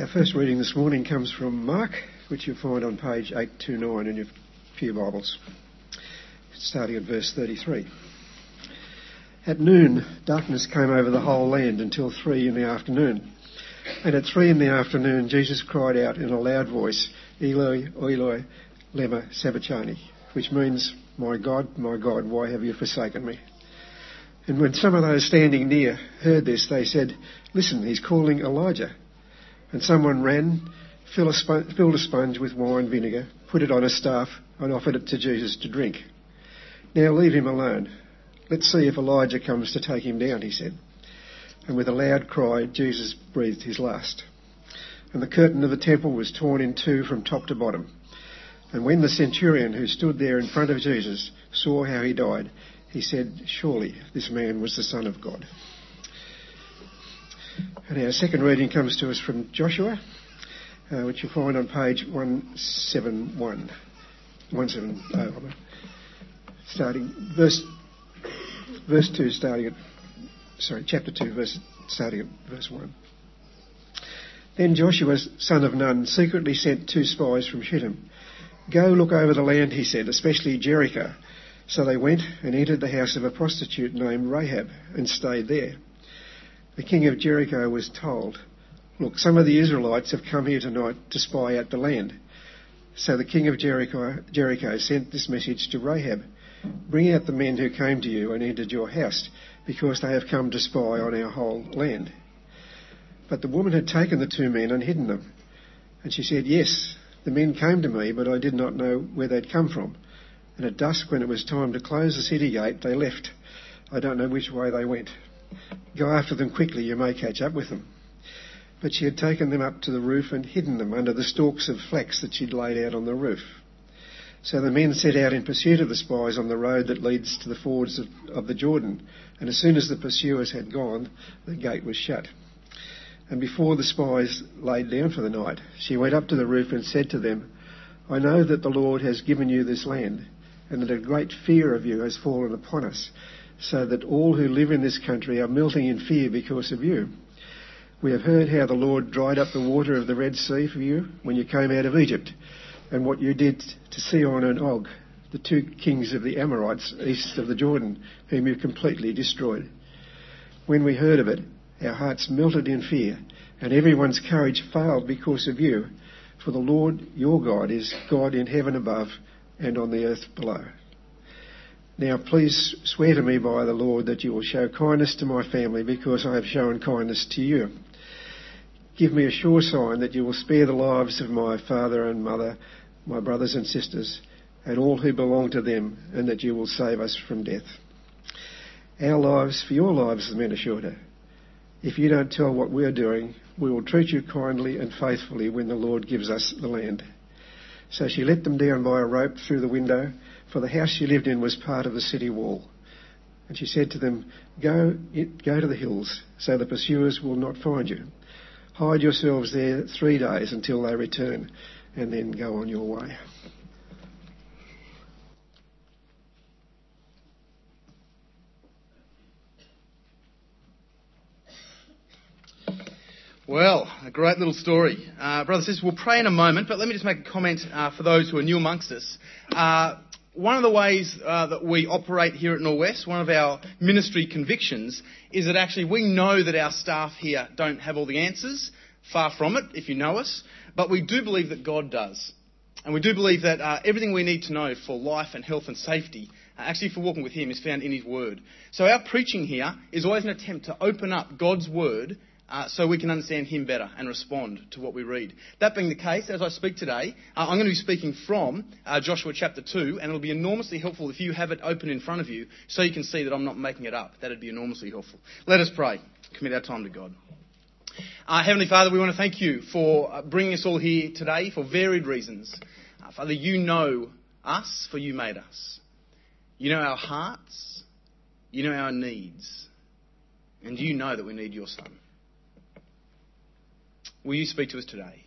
Our first reading this morning comes from Mark, which you'll find on page 829 in your Pew Bibles, starting at verse 33. At noon, darkness came over the whole land until three in the afternoon. And at three in the afternoon, Jesus cried out in a loud voice, Eloi, Eloi, lema sabachthani, which means, My God, my God, why have you forsaken me? And when some of those standing near heard this, they said, Listen, he's calling Elijah. And someone ran, filled a, sponge, filled a sponge with wine vinegar, put it on a staff, and offered it to Jesus to drink. Now leave him alone. Let's see if Elijah comes to take him down, he said. And with a loud cry, Jesus breathed his last. And the curtain of the temple was torn in two from top to bottom. And when the centurion who stood there in front of Jesus saw how he died, he said, Surely this man was the Son of God. And our second reading comes to us from Joshua, uh, which you'll find on page 171. 170, starting, verse, verse 2, starting at, sorry, chapter 2, verse, starting at verse 1. Then Joshua, son of Nun, secretly sent two spies from Shittim. Go look over the land, he said, especially Jericho. So they went and entered the house of a prostitute named Rahab and stayed there the king of Jericho was told, Look, some of the Israelites have come here tonight to spy out the land. So the king of Jericho, Jericho sent this message to Rahab Bring out the men who came to you and entered your house, because they have come to spy on our whole land. But the woman had taken the two men and hidden them. And she said, Yes, the men came to me, but I did not know where they'd come from. And at dusk, when it was time to close the city gate, they left. I don't know which way they went. Go after them quickly, you may catch up with them. But she had taken them up to the roof and hidden them under the stalks of flax that she'd laid out on the roof. So the men set out in pursuit of the spies on the road that leads to the fords of, of, the Jordan. And as soon as the pursuers had gone, the gate was shut. And before the spies laid down for the night, she went up to the roof and said to them, I know that the Lord has given you this land, and that a great fear of you has fallen upon us, so that all who live in this country are melting in fear because of you. We have heard how the Lord dried up the water of the Red Sea for you when you came out of Egypt, and what you did to Sihon and Og, the two kings of the Amorites east of the Jordan, whom you completely destroyed. When we heard of it, our hearts melted in fear, and everyone's courage failed because of you. For the Lord your God is God in heaven above and on the earth below. Now please swear to me by the Lord that you will show kindness to my family because I have shown kindness to you. Give me a sure sign that you will spare the lives of my father and mother, my brothers and sisters, and all who belong to them, and that you will save us from death. Our lives for your lives, the men assured her. If you don't tell what we are doing, we will treat you kindly and faithfully when the Lord gives us the land. So she let them down by a rope through the window for the house she lived in was part of the city wall. And she said to them, Go, go to the hills, so the pursuers will not find you. Hide yourselves there three days until they return, and then go on your way. Well, a great little story. Uh, brothers and sisters, we'll pray in a moment, but let me just make a comment uh, for those who are new amongst us. Uh, one of the ways uh, that we operate here at Norwest, one of our ministry convictions, is that actually we know that our staff here don't have all the answers. Far from it, if you know us. But we do believe that God does. And we do believe that uh, everything we need to know for life and health and safety, uh, actually for walking with Him, is found in His Word. So our preaching here is always an attempt to open up God's Word uh, so we can understand Him better and respond to what we read. That being the case, as I speak today, uh, I'm going to be speaking from uh, Joshua chapter 2, and it'll be enormously helpful if you have it open in front of you so you can see that I'm not making it up. That'd be enormously helpful. Let us pray. Commit our time to God. Uh, Heavenly Father, we want to thank you for uh, bringing us all here today for varied reasons. Uh, Father, you know us, for you made us. You know our hearts. You know our needs. And you know that we need your Son. Will you speak to us today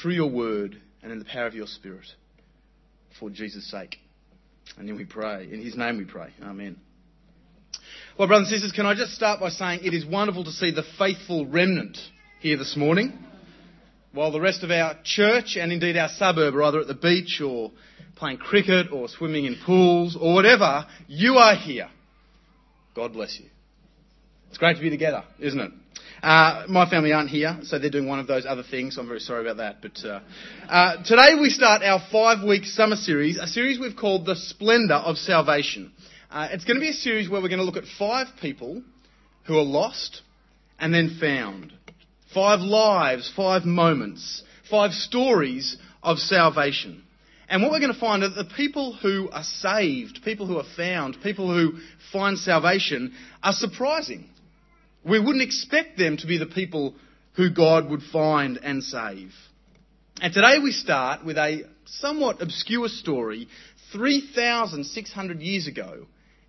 through your word and in the power of your spirit for Jesus' sake? And then we pray. In his name we pray. Amen. Well, brothers and sisters, can I just start by saying it is wonderful to see the faithful remnant here this morning. while the rest of our church and indeed our suburb are either at the beach or playing cricket or swimming in pools or whatever, you are here. God bless you. It's great to be together, isn't it? Uh, my family aren't here, so they're doing one of those other things. I'm very sorry about that. But uh, uh, today we start our five-week summer series, a series we've called "The Splendor of Salvation." Uh, it's going to be a series where we're going to look at five people who are lost and then found, five lives, five moments, five stories of salvation. And what we're going to find are that the people who are saved, people who are found, people who find salvation are surprising. We wouldn't expect them to be the people who God would find and save. And today we start with a somewhat obscure story 3,600 years ago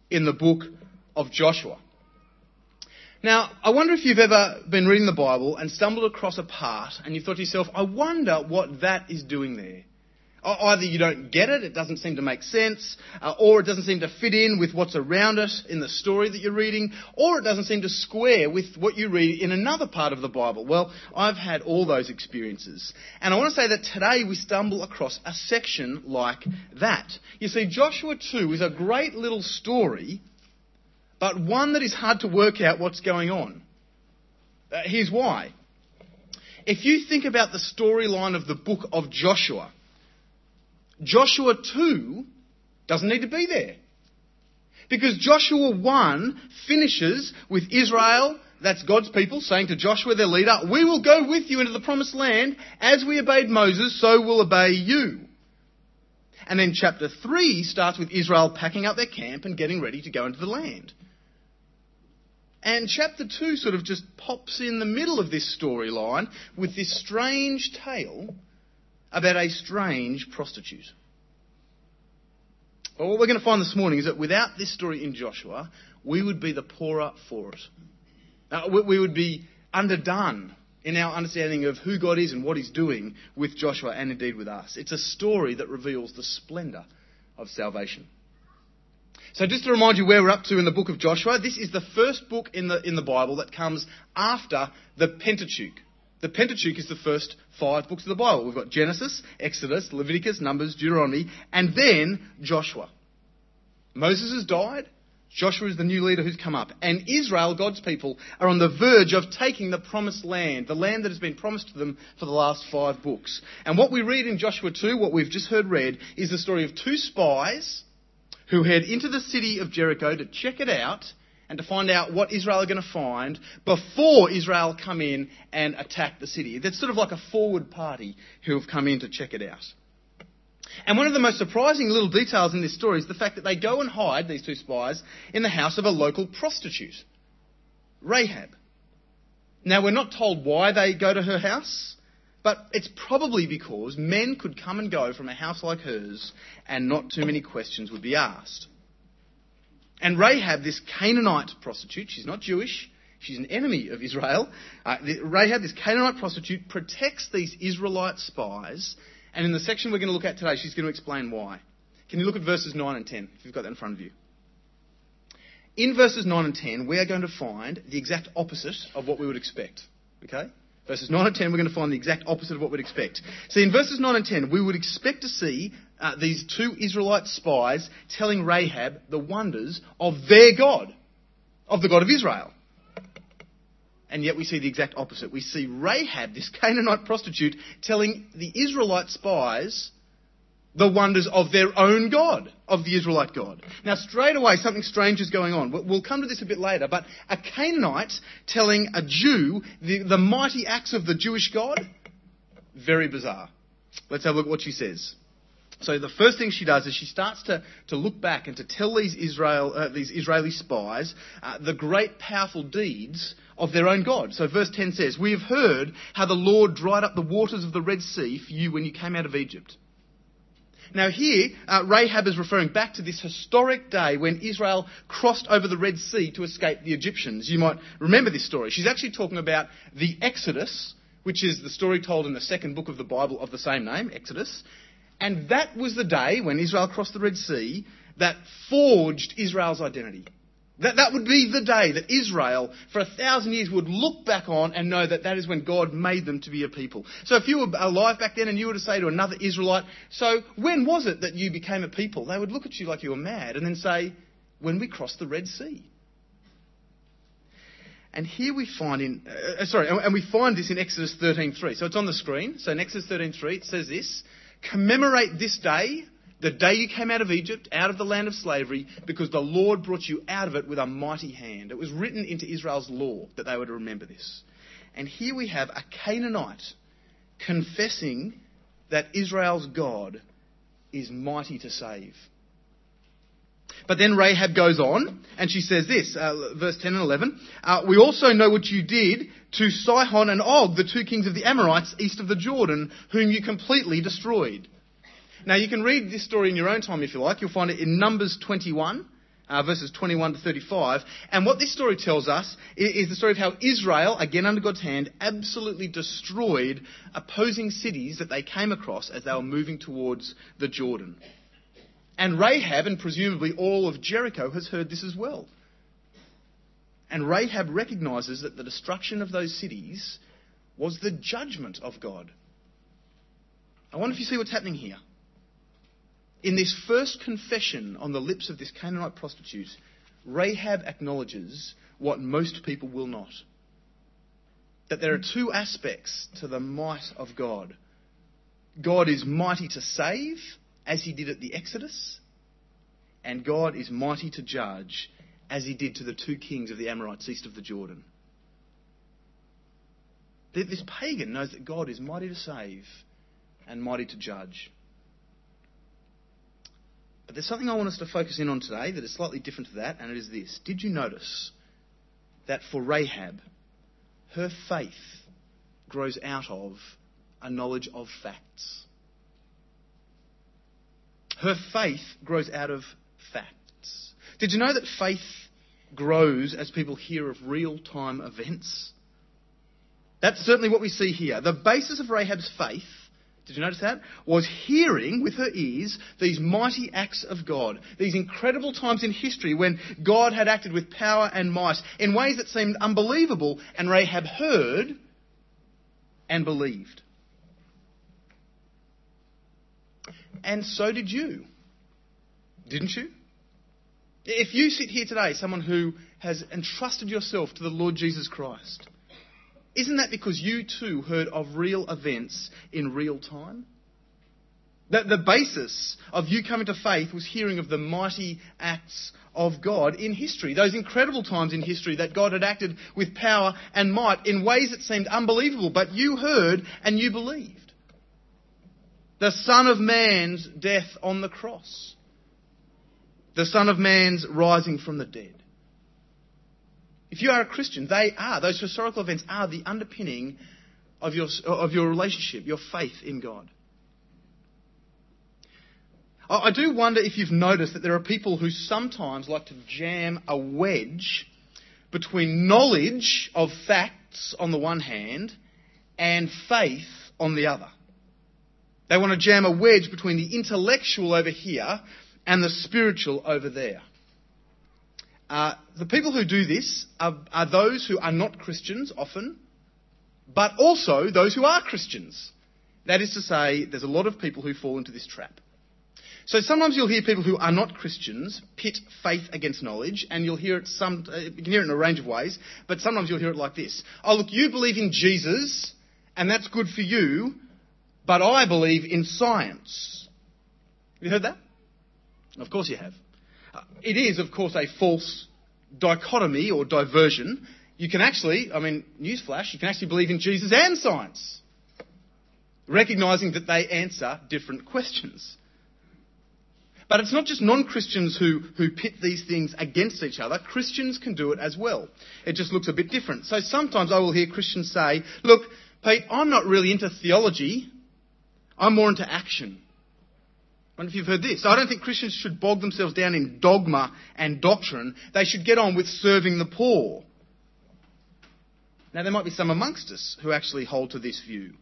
in the book of Joshua. Now, I wonder if you've ever been reading the Bible and stumbled across a part and you thought to yourself, I wonder what that is doing there. Either you don't get it, it doesn't seem to make sense, uh, or it doesn't seem to fit in with what's around it in the story that you're reading, or it doesn't seem to square with what you read in another part of the Bible. Well, I've had all those experiences. And I want to say that today we stumble across a section like that. You see, Joshua 2 is a great little story, but one that is hard to work out what's going on. Uh, here's why. If you think about the storyline of the book of Joshua, Joshua 2 doesn't need to be there. Because Joshua 1 finishes with Israel, that's God's people, saying to Joshua, their leader, We will go with you into the promised land. As we obeyed Moses, so we'll obey you. And then chapter 3 starts with Israel packing up their camp and getting ready to go into the land. And chapter 2 sort of just pops in the middle of this storyline with this strange tale about a strange prostitute. Well, what we're going to find this morning is that without this story in Joshua, we would be the poorer for it. Uh, we would be underdone in our understanding of who God is and what He's doing with Joshua and indeed with us. It's a story that reveals the splendour of salvation. So just to remind you where we're up to in the book of Joshua, this is the first book in the, in the Bible that comes after the Pentateuch. The Pentateuch is the first five books of the Bible. We've got Genesis, Exodus, Leviticus, Numbers, Deuteronomy, and then Joshua. Moses has died. Joshua is the new leader who's come up. And Israel, God's people, are on the verge of taking the promised land, the land that has been promised to them for the last five books. And what we read in Joshua 2, what we've just heard read, is the story of two spies who head into the city of Jericho to check it out and to find out what Israel are going to find before Israel come in and attack the city. That's sort of like a forward party who have come in to check it out. And one of the most surprising little details in this story is the fact that they go and hide, these two spies, in the house of a local prostitute, Rahab. Now, we're not told why they go to her house, but it's probably because men could come and go from a house like hers and not too many questions would be asked. And Rahab, this Canaanite prostitute, she's not Jewish, she's an enemy of Israel. Uh, Rahab, this Canaanite prostitute, protects these Israelite spies. And in the section we're going to look at today, she's going to explain why. Can you look at verses 9 and 10, if you've got that in front of you? In verses 9 and 10, we are going to find the exact opposite of what we would expect. Okay? Verses 9 and 10, we're going to find the exact opposite of what we'd expect. See, in verses 9 and 10, we would expect to see uh, these two Israelite spies telling Rahab the wonders of their God, of the God of Israel. And yet we see the exact opposite. We see Rahab, this Canaanite prostitute, telling the Israelite spies the wonders of their own God, of the Israelite God. Now, straight away, something strange is going on. We'll come to this a bit later, but a Canaanite telling a Jew the, the mighty acts of the Jewish God? Very bizarre. Let's have a look at what she says. So the first thing she does is she starts to, to look back and to tell these, Israel, uh, these Israeli spies uh, the great powerful deeds of their own God. So verse 10 says, We have heard how the Lord dried up the waters of the Red Sea for you when you came out of Egypt. Now, here, uh, Rahab is referring back to this historic day when Israel crossed over the Red Sea to escape the Egyptians. You might remember this story. She's actually talking about the Exodus, which is the story told in the second book of the Bible of the same name, Exodus. And that was the day when Israel crossed the Red Sea that forged Israel's identity. That, that would be the day that Israel, for a thousand years, would look back on and know that that is when God made them to be a people. So if you were alive back then and you were to say to another Israelite, so when was it that you became a people? They would look at you like you were mad and then say, when we crossed the Red Sea. And here we find in, uh, uh sorry, and we find this in Exodus 13.3. So it's on the screen. So in Exodus 13.3 it says this, commemorate this day the day you came out of Egypt, out of the land of slavery, because the Lord brought you out of it with a mighty hand. It was written into Israel's law that they were to remember this. And here we have a Canaanite confessing that Israel's God is mighty to save. But then Rahab goes on and she says this, uh, verse 10 and 11. Uh, we also know what you did to Sihon and Og, the two kings of the Amorites east of the Jordan, whom you completely destroyed. Now, you can read this story in your own time if you like. You'll find it in Numbers 21, uh, verses 21 to 35. And what this story tells us is, is the story of how Israel, again under God's hand, absolutely destroyed opposing cities that they came across as they were moving towards the Jordan. And Rahab, and presumably all of Jericho, has heard this as well. And Rahab recognizes that the destruction of those cities was the judgment of God. I wonder if you see what's happening here. In this first confession on the lips of this Canaanite prostitute, Rahab acknowledges what most people will not. That there are two aspects to the might of God. God is mighty to save, as he did at the Exodus, and God is mighty to judge, as he did to the two kings of the Amorites east of the Jordan. This pagan knows that God is mighty to save and mighty to judge. But there's something I want us to focus in on today that is slightly different to that, and it is this. Did you notice that for Rahab, her faith grows out of a knowledge of facts? Her faith grows out of facts. Did you know that faith grows as people hear of real time events? That's certainly what we see here. The basis of Rahab's faith did you notice that? Was hearing with her ears these mighty acts of God, these incredible times in history when God had acted with power and might in ways that seemed unbelievable, and Rahab heard and believed. And so did you. Didn't you? If you sit here today, someone who has entrusted yourself to the Lord Jesus Christ, isn't that because you too heard of real events in real time? That the basis of you coming to faith was hearing of the mighty acts of God in history, those incredible times in history that God had acted with power and might in ways that seemed unbelievable, but you heard and you believed. The Son of Man's death on the cross, the Son of Man's rising from the dead. If you are a Christian, they are, those historical events are the underpinning of your, of your relationship, your faith in God. I do wonder if you've noticed that there are people who sometimes like to jam a wedge between knowledge of facts on the one hand and faith on the other. They want to jam a wedge between the intellectual over here and the spiritual over there. Uh, the people who do this are, are those who are not Christians often, but also those who are Christians. That is to say, there's a lot of people who fall into this trap. So sometimes you'll hear people who are not Christians pit faith against knowledge, and you'll hear it some, uh, you can hear it in a range of ways, but sometimes you'll hear it like this. Oh, look, you believe in Jesus, and that's good for you, but I believe in science. Have you heard that? Of course you have. Uh, it is, of course, a false dichotomy or diversion. You can actually, I mean, newsflash, you can actually believe in Jesus and science, recognizing that they answer different questions. But it's not just non Christians who, who pit these things against each other. Christians can do it as well. It just looks a bit different. So sometimes I will hear Christians say, Look, Pete, I'm not really into theology, I'm more into action. I know if you've heard this. I don't think Christians should bog themselves down in dogma and doctrine. They should get on with serving the poor. Now, there might be some amongst us who actually hold to this view.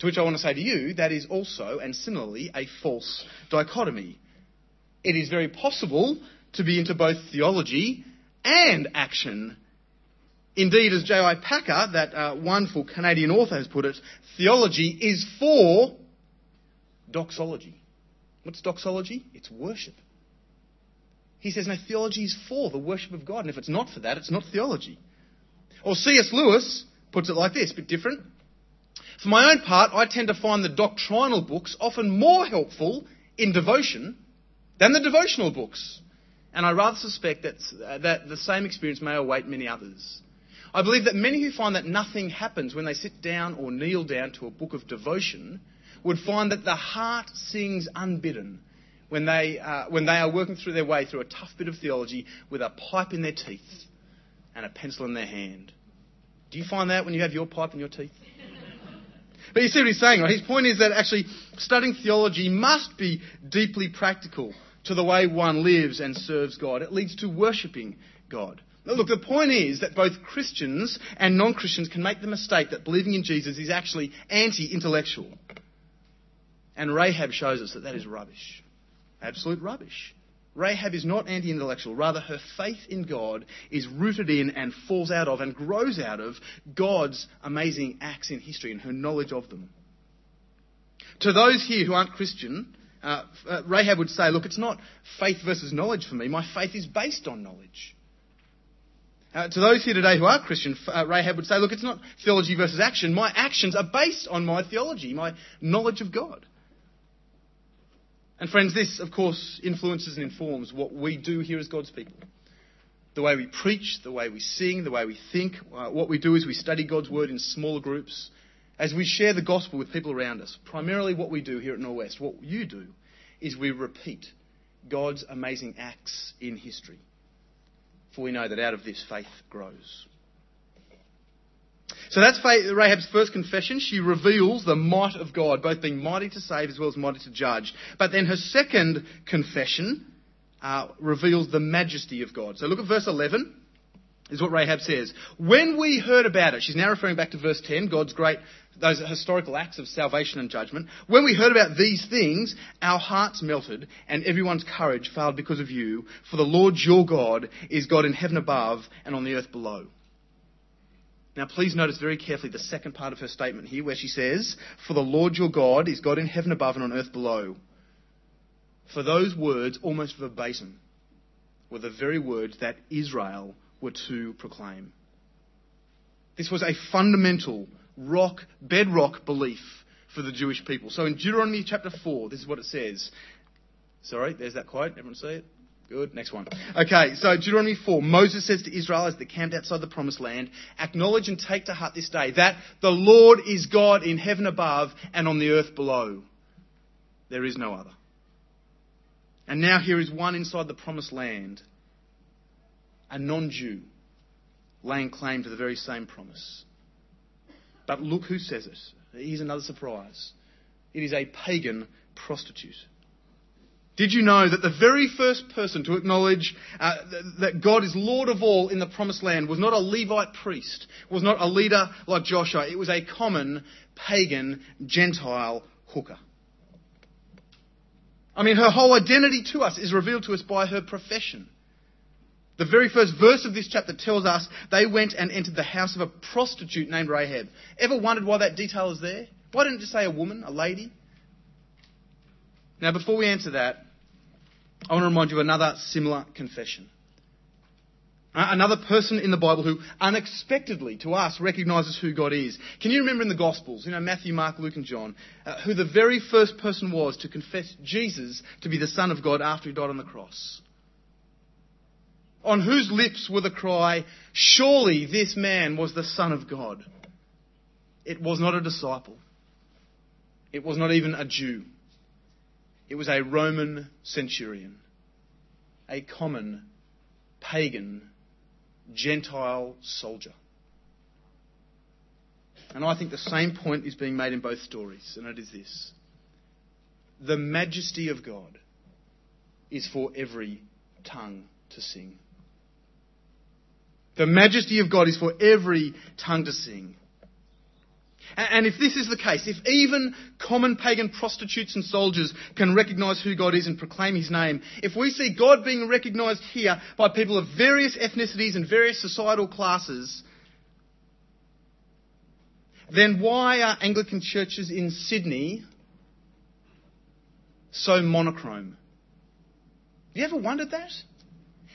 To which I want to say to you, that is also, and similarly, a false dichotomy. It is very possible to be into both theology and action. Indeed, as J.I. Packer, that uh, wonderful Canadian author, has put it, theology is for doxology. What's doxology? It's worship. He says, no, theology is for the worship of God, and if it's not for that, it's not theology. Or C.S. Lewis puts it like this, a bit different. For my own part, I tend to find the doctrinal books often more helpful in devotion than the devotional books. And I rather suspect that, uh, that the same experience may await many others. I believe that many who find that nothing happens when they sit down or kneel down to a book of devotion would find that the heart sings unbidden when they, uh, when they are working through their way through a tough bit of theology with a pipe in their teeth and a pencil in their hand. Do you find that when you have your pipe in your teeth? But you see what he's saying, right? His point is that actually studying theology must be deeply practical to the way one lives and serves God. It leads to worshipping God. Look, the point is that both Christians and non Christians can make the mistake that believing in Jesus is actually anti intellectual. And Rahab shows us that that is rubbish. Absolute rubbish. Rahab is not anti intellectual. Rather, her faith in God is rooted in and falls out of and grows out of God's amazing acts in history and her knowledge of them. To those here who aren't Christian, uh, uh, Rahab would say, Look, it's not faith versus knowledge for me. My faith is based on knowledge. Uh, to those here today who are Christian, uh, Rahab would say, Look, it's not theology versus action. My actions are based on my theology, my knowledge of God. And friends, this, of course, influences and informs what we do here as God's people. The way we preach, the way we sing, the way we think. Uh, what we do is we study God's Word in smaller groups as we share the gospel with people around us. Primarily, what we do here at Norwest, what you do, is we repeat God's amazing acts in history. For we know that out of this, faith grows. So that's Rahab's first confession. She reveals the might of God, both being mighty to save as well as mighty to judge. But then her second confession uh, reveals the majesty of God. So look at verse 11. Is what Rahab says. When we heard about it, she's now referring back to verse 10, God's great, those historical acts of salvation and judgment. When we heard about these things, our hearts melted and everyone's courage failed because of you. For the Lord your God is God in heaven above and on the earth below. Now, please notice very carefully the second part of her statement here, where she says, For the Lord your God is God in heaven above and on earth below. For those words, almost verbatim, were the very words that Israel were to proclaim. This was a fundamental rock, bedrock belief for the Jewish people. So in Deuteronomy chapter 4, this is what it says. Sorry, there's that quote. Everyone see it? Good. Next one. Okay, so Deuteronomy 4. Moses says to Israel as they camped outside the promised land, Acknowledge and take to heart this day that the Lord is God in heaven above and on the earth below. There is no other. And now here is one inside the promised land, a non Jew, laying claim to the very same promise. But look who says it. Here's another surprise. It is a pagan prostitute. Did you know that the very first person to acknowledge uh, that God is Lord of all in the promised land was not a Levite priest, was not a leader like Joshua, it was a common pagan Gentile hooker. I mean, her whole identity to us is revealed to us by her profession. The very first verse of this chapter tells us they went and entered the house of a prostitute named Rahab. Ever wondered why that detail is there? Why didn't it just say a woman, a lady? Now, before we answer that, I want to remind you of another similar confession. Uh, another person in the Bible who unexpectedly to us recognizes who God is. Can you remember in the Gospels, you know, Matthew, Mark, Luke, and John, uh, who the very first person was to confess Jesus to be the Son of God after he died on the cross? On whose lips were the cry, Surely this man was the Son of God? It was not a disciple. It was not even a Jew. It was a Roman centurion, a common pagan Gentile soldier. And I think the same point is being made in both stories, and it is this the majesty of God is for every tongue to sing. The majesty of God is for every tongue to sing. And if this is the case, if even common pagan prostitutes and soldiers can recognize who God is and proclaim his name, if we see God being recognized here by people of various ethnicities and various societal classes, then why are Anglican churches in Sydney so monochrome? Have you ever wondered that?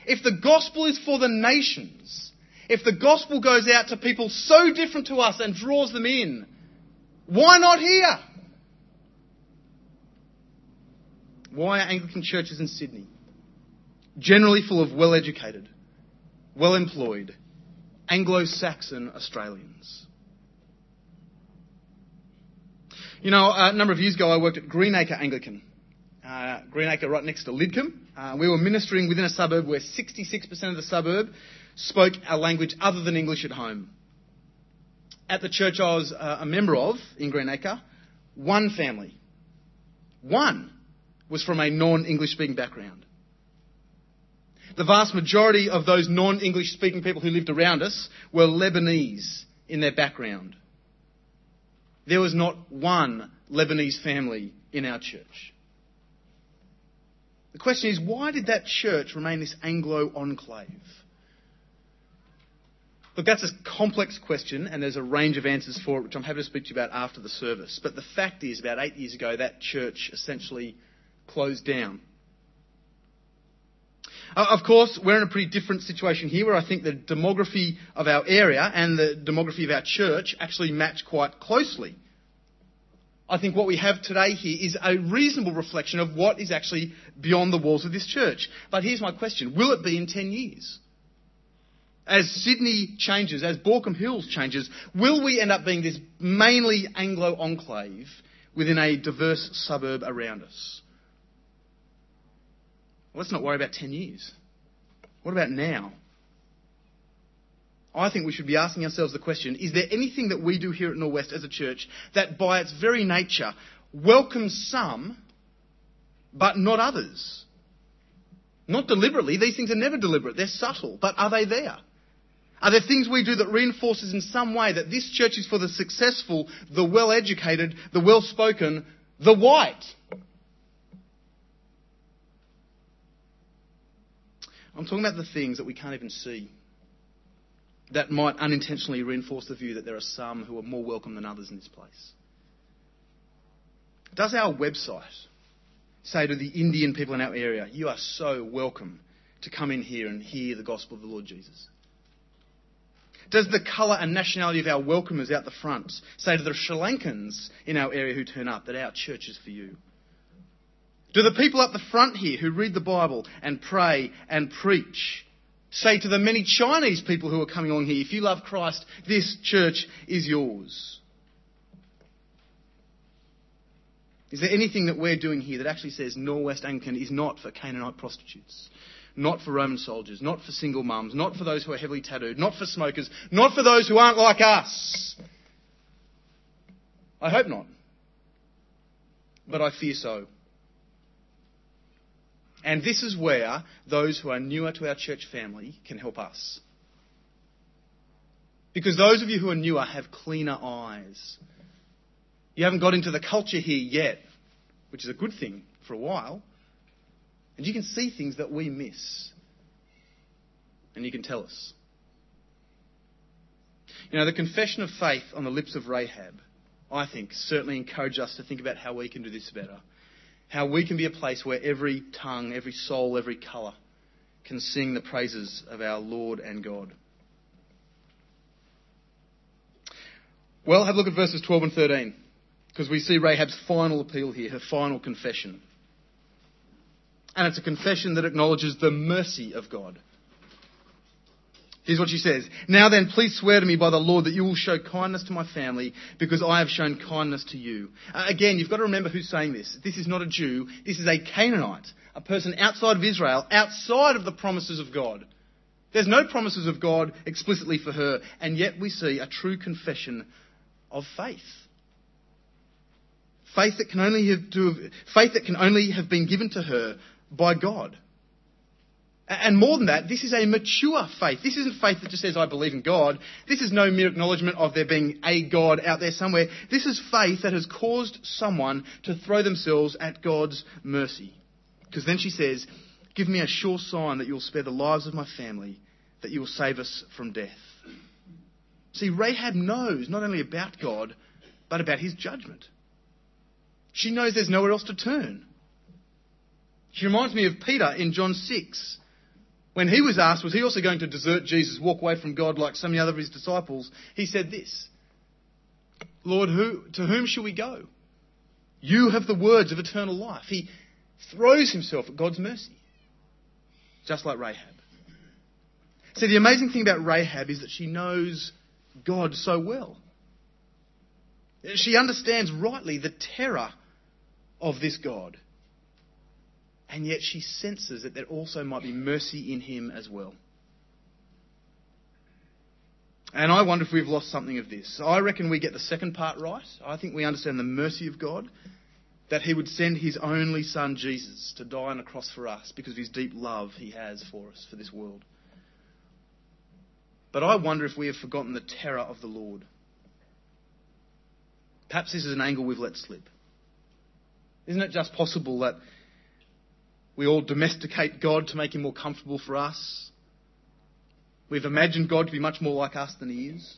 If the gospel is for the nations, if the gospel goes out to people so different to us and draws them in, why not here? Why are Anglican churches in Sydney generally full of well educated, well employed, Anglo Saxon Australians? You know, a number of years ago I worked at Greenacre Anglican. Uh, Greenacre right next to Lidcombe. Uh, we were ministering within a suburb where 66% of the suburb spoke a language other than English at home. At the church I was uh, a member of in Greenacre, one family, one, was from a non-English speaking background. The vast majority of those non-English speaking people who lived around us were Lebanese in their background. There was not one Lebanese family in our church. The question is, why did that church remain this Anglo enclave? Look, that's a complex question, and there's a range of answers for it, which I'm happy to speak to you about after the service. But the fact is, about eight years ago, that church essentially closed down. Uh, of course, we're in a pretty different situation here where I think the demography of our area and the demography of our church actually match quite closely. I think what we have today here is a reasonable reflection of what is actually beyond the walls of this church. But here's my question Will it be in 10 years? As Sydney changes, as Baulkham Hills changes, will we end up being this mainly Anglo enclave within a diverse suburb around us? Well, let's not worry about 10 years. What about now? I think we should be asking ourselves the question is there anything that we do here at Norwest as a church that by its very nature welcomes some but not others? Not deliberately, these things are never deliberate, they're subtle, but are they there? Are there things we do that reinforces in some way that this church is for the successful, the well educated, the well spoken, the white? I'm talking about the things that we can't even see that might unintentionally reinforce the view that there are some who are more welcome than others in this place? Does our website say to the Indian people in our area, You are so welcome to come in here and hear the gospel of the Lord Jesus? Does the colour and nationality of our welcomers out the front say to the Sri Lankans in our area who turn up that our church is for you? Do the people up the front here who read the Bible and pray and preach say to the many Chinese people who are coming along here, if you love Christ, this church is yours. Is there anything that we're doing here that actually says Norwest Anglican is not for Canaanite prostitutes, not for Roman soldiers, not for single mums, not for those who are heavily tattooed, not for smokers, not for those who aren't like us? I hope not. But I fear so. And this is where those who are newer to our church family can help us. Because those of you who are newer have cleaner eyes. You haven't got into the culture here yet, which is a good thing for a while. And you can see things that we miss. And you can tell us. You know, the confession of faith on the lips of Rahab, I think, certainly encourages us to think about how we can do this better how we can be a place where every tongue, every soul, every colour can sing the praises of our Lord and God. Well, have a look at verses 12 and 13, because we see Rahab's final appeal here, her final confession. And it's a confession that acknowledges the mercy of God. Here's what she says. Now then, please swear to me by the Lord that you will show kindness to my family because I have shown kindness to you. Uh, again, you've got to remember who's saying this. This is not a Jew. This is a Canaanite, a person outside of Israel, outside of the promises of God. There's no promises of God explicitly for her, and yet we see a true confession of faith. Faith that can only have, faith that can only have been given to her by God. And more than that, this is a mature faith. This isn't faith that just says, I believe in God. This is no mere acknowledgement of there being a God out there somewhere. This is faith that has caused someone to throw themselves at God's mercy. Because then she says, Give me a sure sign that you'll spare the lives of my family, that you will save us from death. See, Rahab knows not only about God, but about his judgment. She knows there's nowhere else to turn. She reminds me of Peter in John 6. When he was asked, was he also going to desert Jesus, walk away from God like so many other of his disciples? He said this Lord, who, to whom shall we go? You have the words of eternal life. He throws himself at God's mercy, just like Rahab. See, the amazing thing about Rahab is that she knows God so well. She understands rightly the terror of this God. And yet she senses that there also might be mercy in him as well. And I wonder if we've lost something of this. I reckon we get the second part right. I think we understand the mercy of God, that he would send his only son Jesus to die on a cross for us because of his deep love he has for us, for this world. But I wonder if we have forgotten the terror of the Lord. Perhaps this is an angle we've let slip. Isn't it just possible that we all domesticate God to make him more comfortable for us? We've imagined God to be much more like us than he is.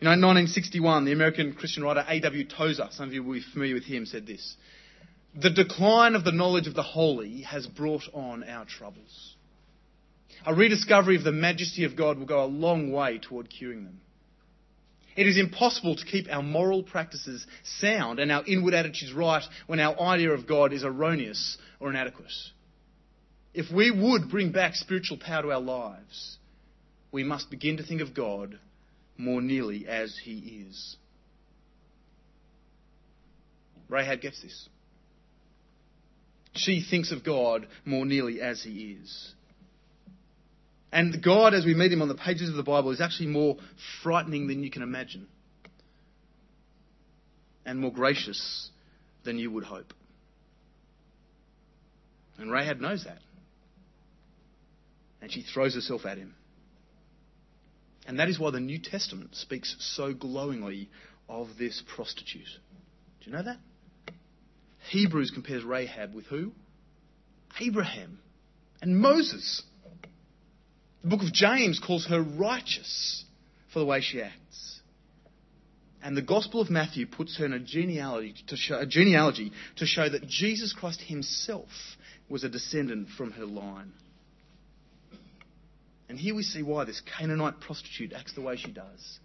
You know, in 1961, the American Christian writer A.W. Tozer, some of you will be familiar with him, said this The decline of the knowledge of the holy has brought on our troubles. A rediscovery of the majesty of God will go a long way toward curing them. It is impossible to keep our moral practices sound and our inward attitudes right when our idea of God is erroneous or inadequate. If we would bring back spiritual power to our lives, we must begin to think of God more nearly as He is. Rahab gets this. She thinks of God more nearly as He is. And God, as we meet him on the pages of the Bible, is actually more frightening than you can imagine. And more gracious than you would hope. And Rahab knows that. And she throws herself at him. And that is why the New Testament speaks so glowingly of this prostitute. Do you know that? Hebrews compares Rahab with who? Abraham and Moses. The book of James calls her righteous for the way she acts. And the Gospel of Matthew puts her in a genealogy to show, a genealogy to show that Jesus Christ himself was a descendant from her line. And here we see why this Canaanite prostitute acts the way she does.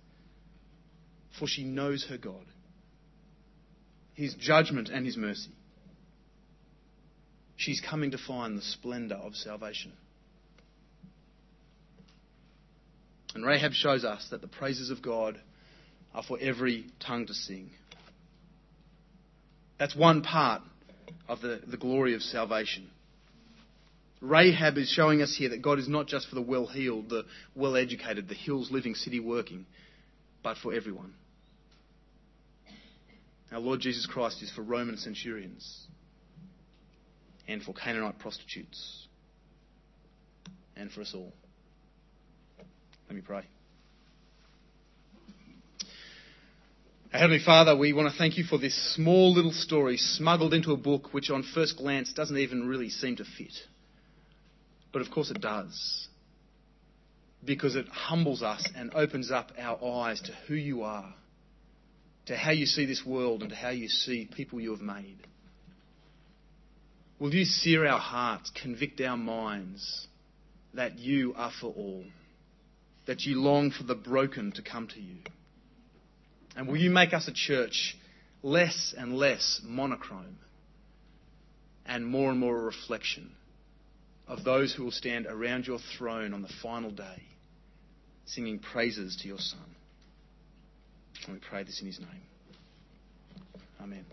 For she knows her God, his judgment and his mercy. She's coming to find the splendour of salvation. And Rahab shows us that the praises of God are for every tongue to sing. That's one part of the, the glory of salvation. Rahab is showing us here that God is not just for the well heeled, the well educated, the hills living, city working, but for everyone. Our Lord Jesus Christ is for Roman centurions and for Canaanite prostitutes and for us all. Let me pray. Heavenly Father, we want to thank you for this small little story smuggled into a book which, on first glance, doesn't even really seem to fit. But of course, it does. Because it humbles us and opens up our eyes to who you are, to how you see this world, and to how you see people you have made. Will you sear our hearts, convict our minds that you are for all? That you long for the broken to come to you? And will you make us a church less and less monochrome and more and more a reflection of those who will stand around your throne on the final day singing praises to your Son? And we pray this in his name. Amen.